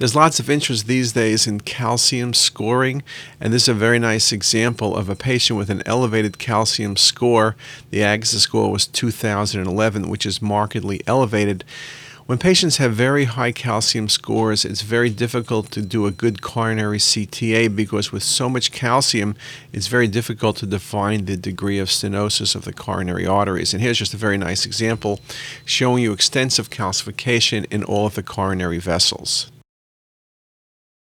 There's lots of interest these days in calcium scoring, and this is a very nice example of a patient with an elevated calcium score. The Agatston score was 2011, which is markedly elevated. When patients have very high calcium scores, it's very difficult to do a good coronary CTA because with so much calcium, it's very difficult to define the degree of stenosis of the coronary arteries. And here's just a very nice example showing you extensive calcification in all of the coronary vessels.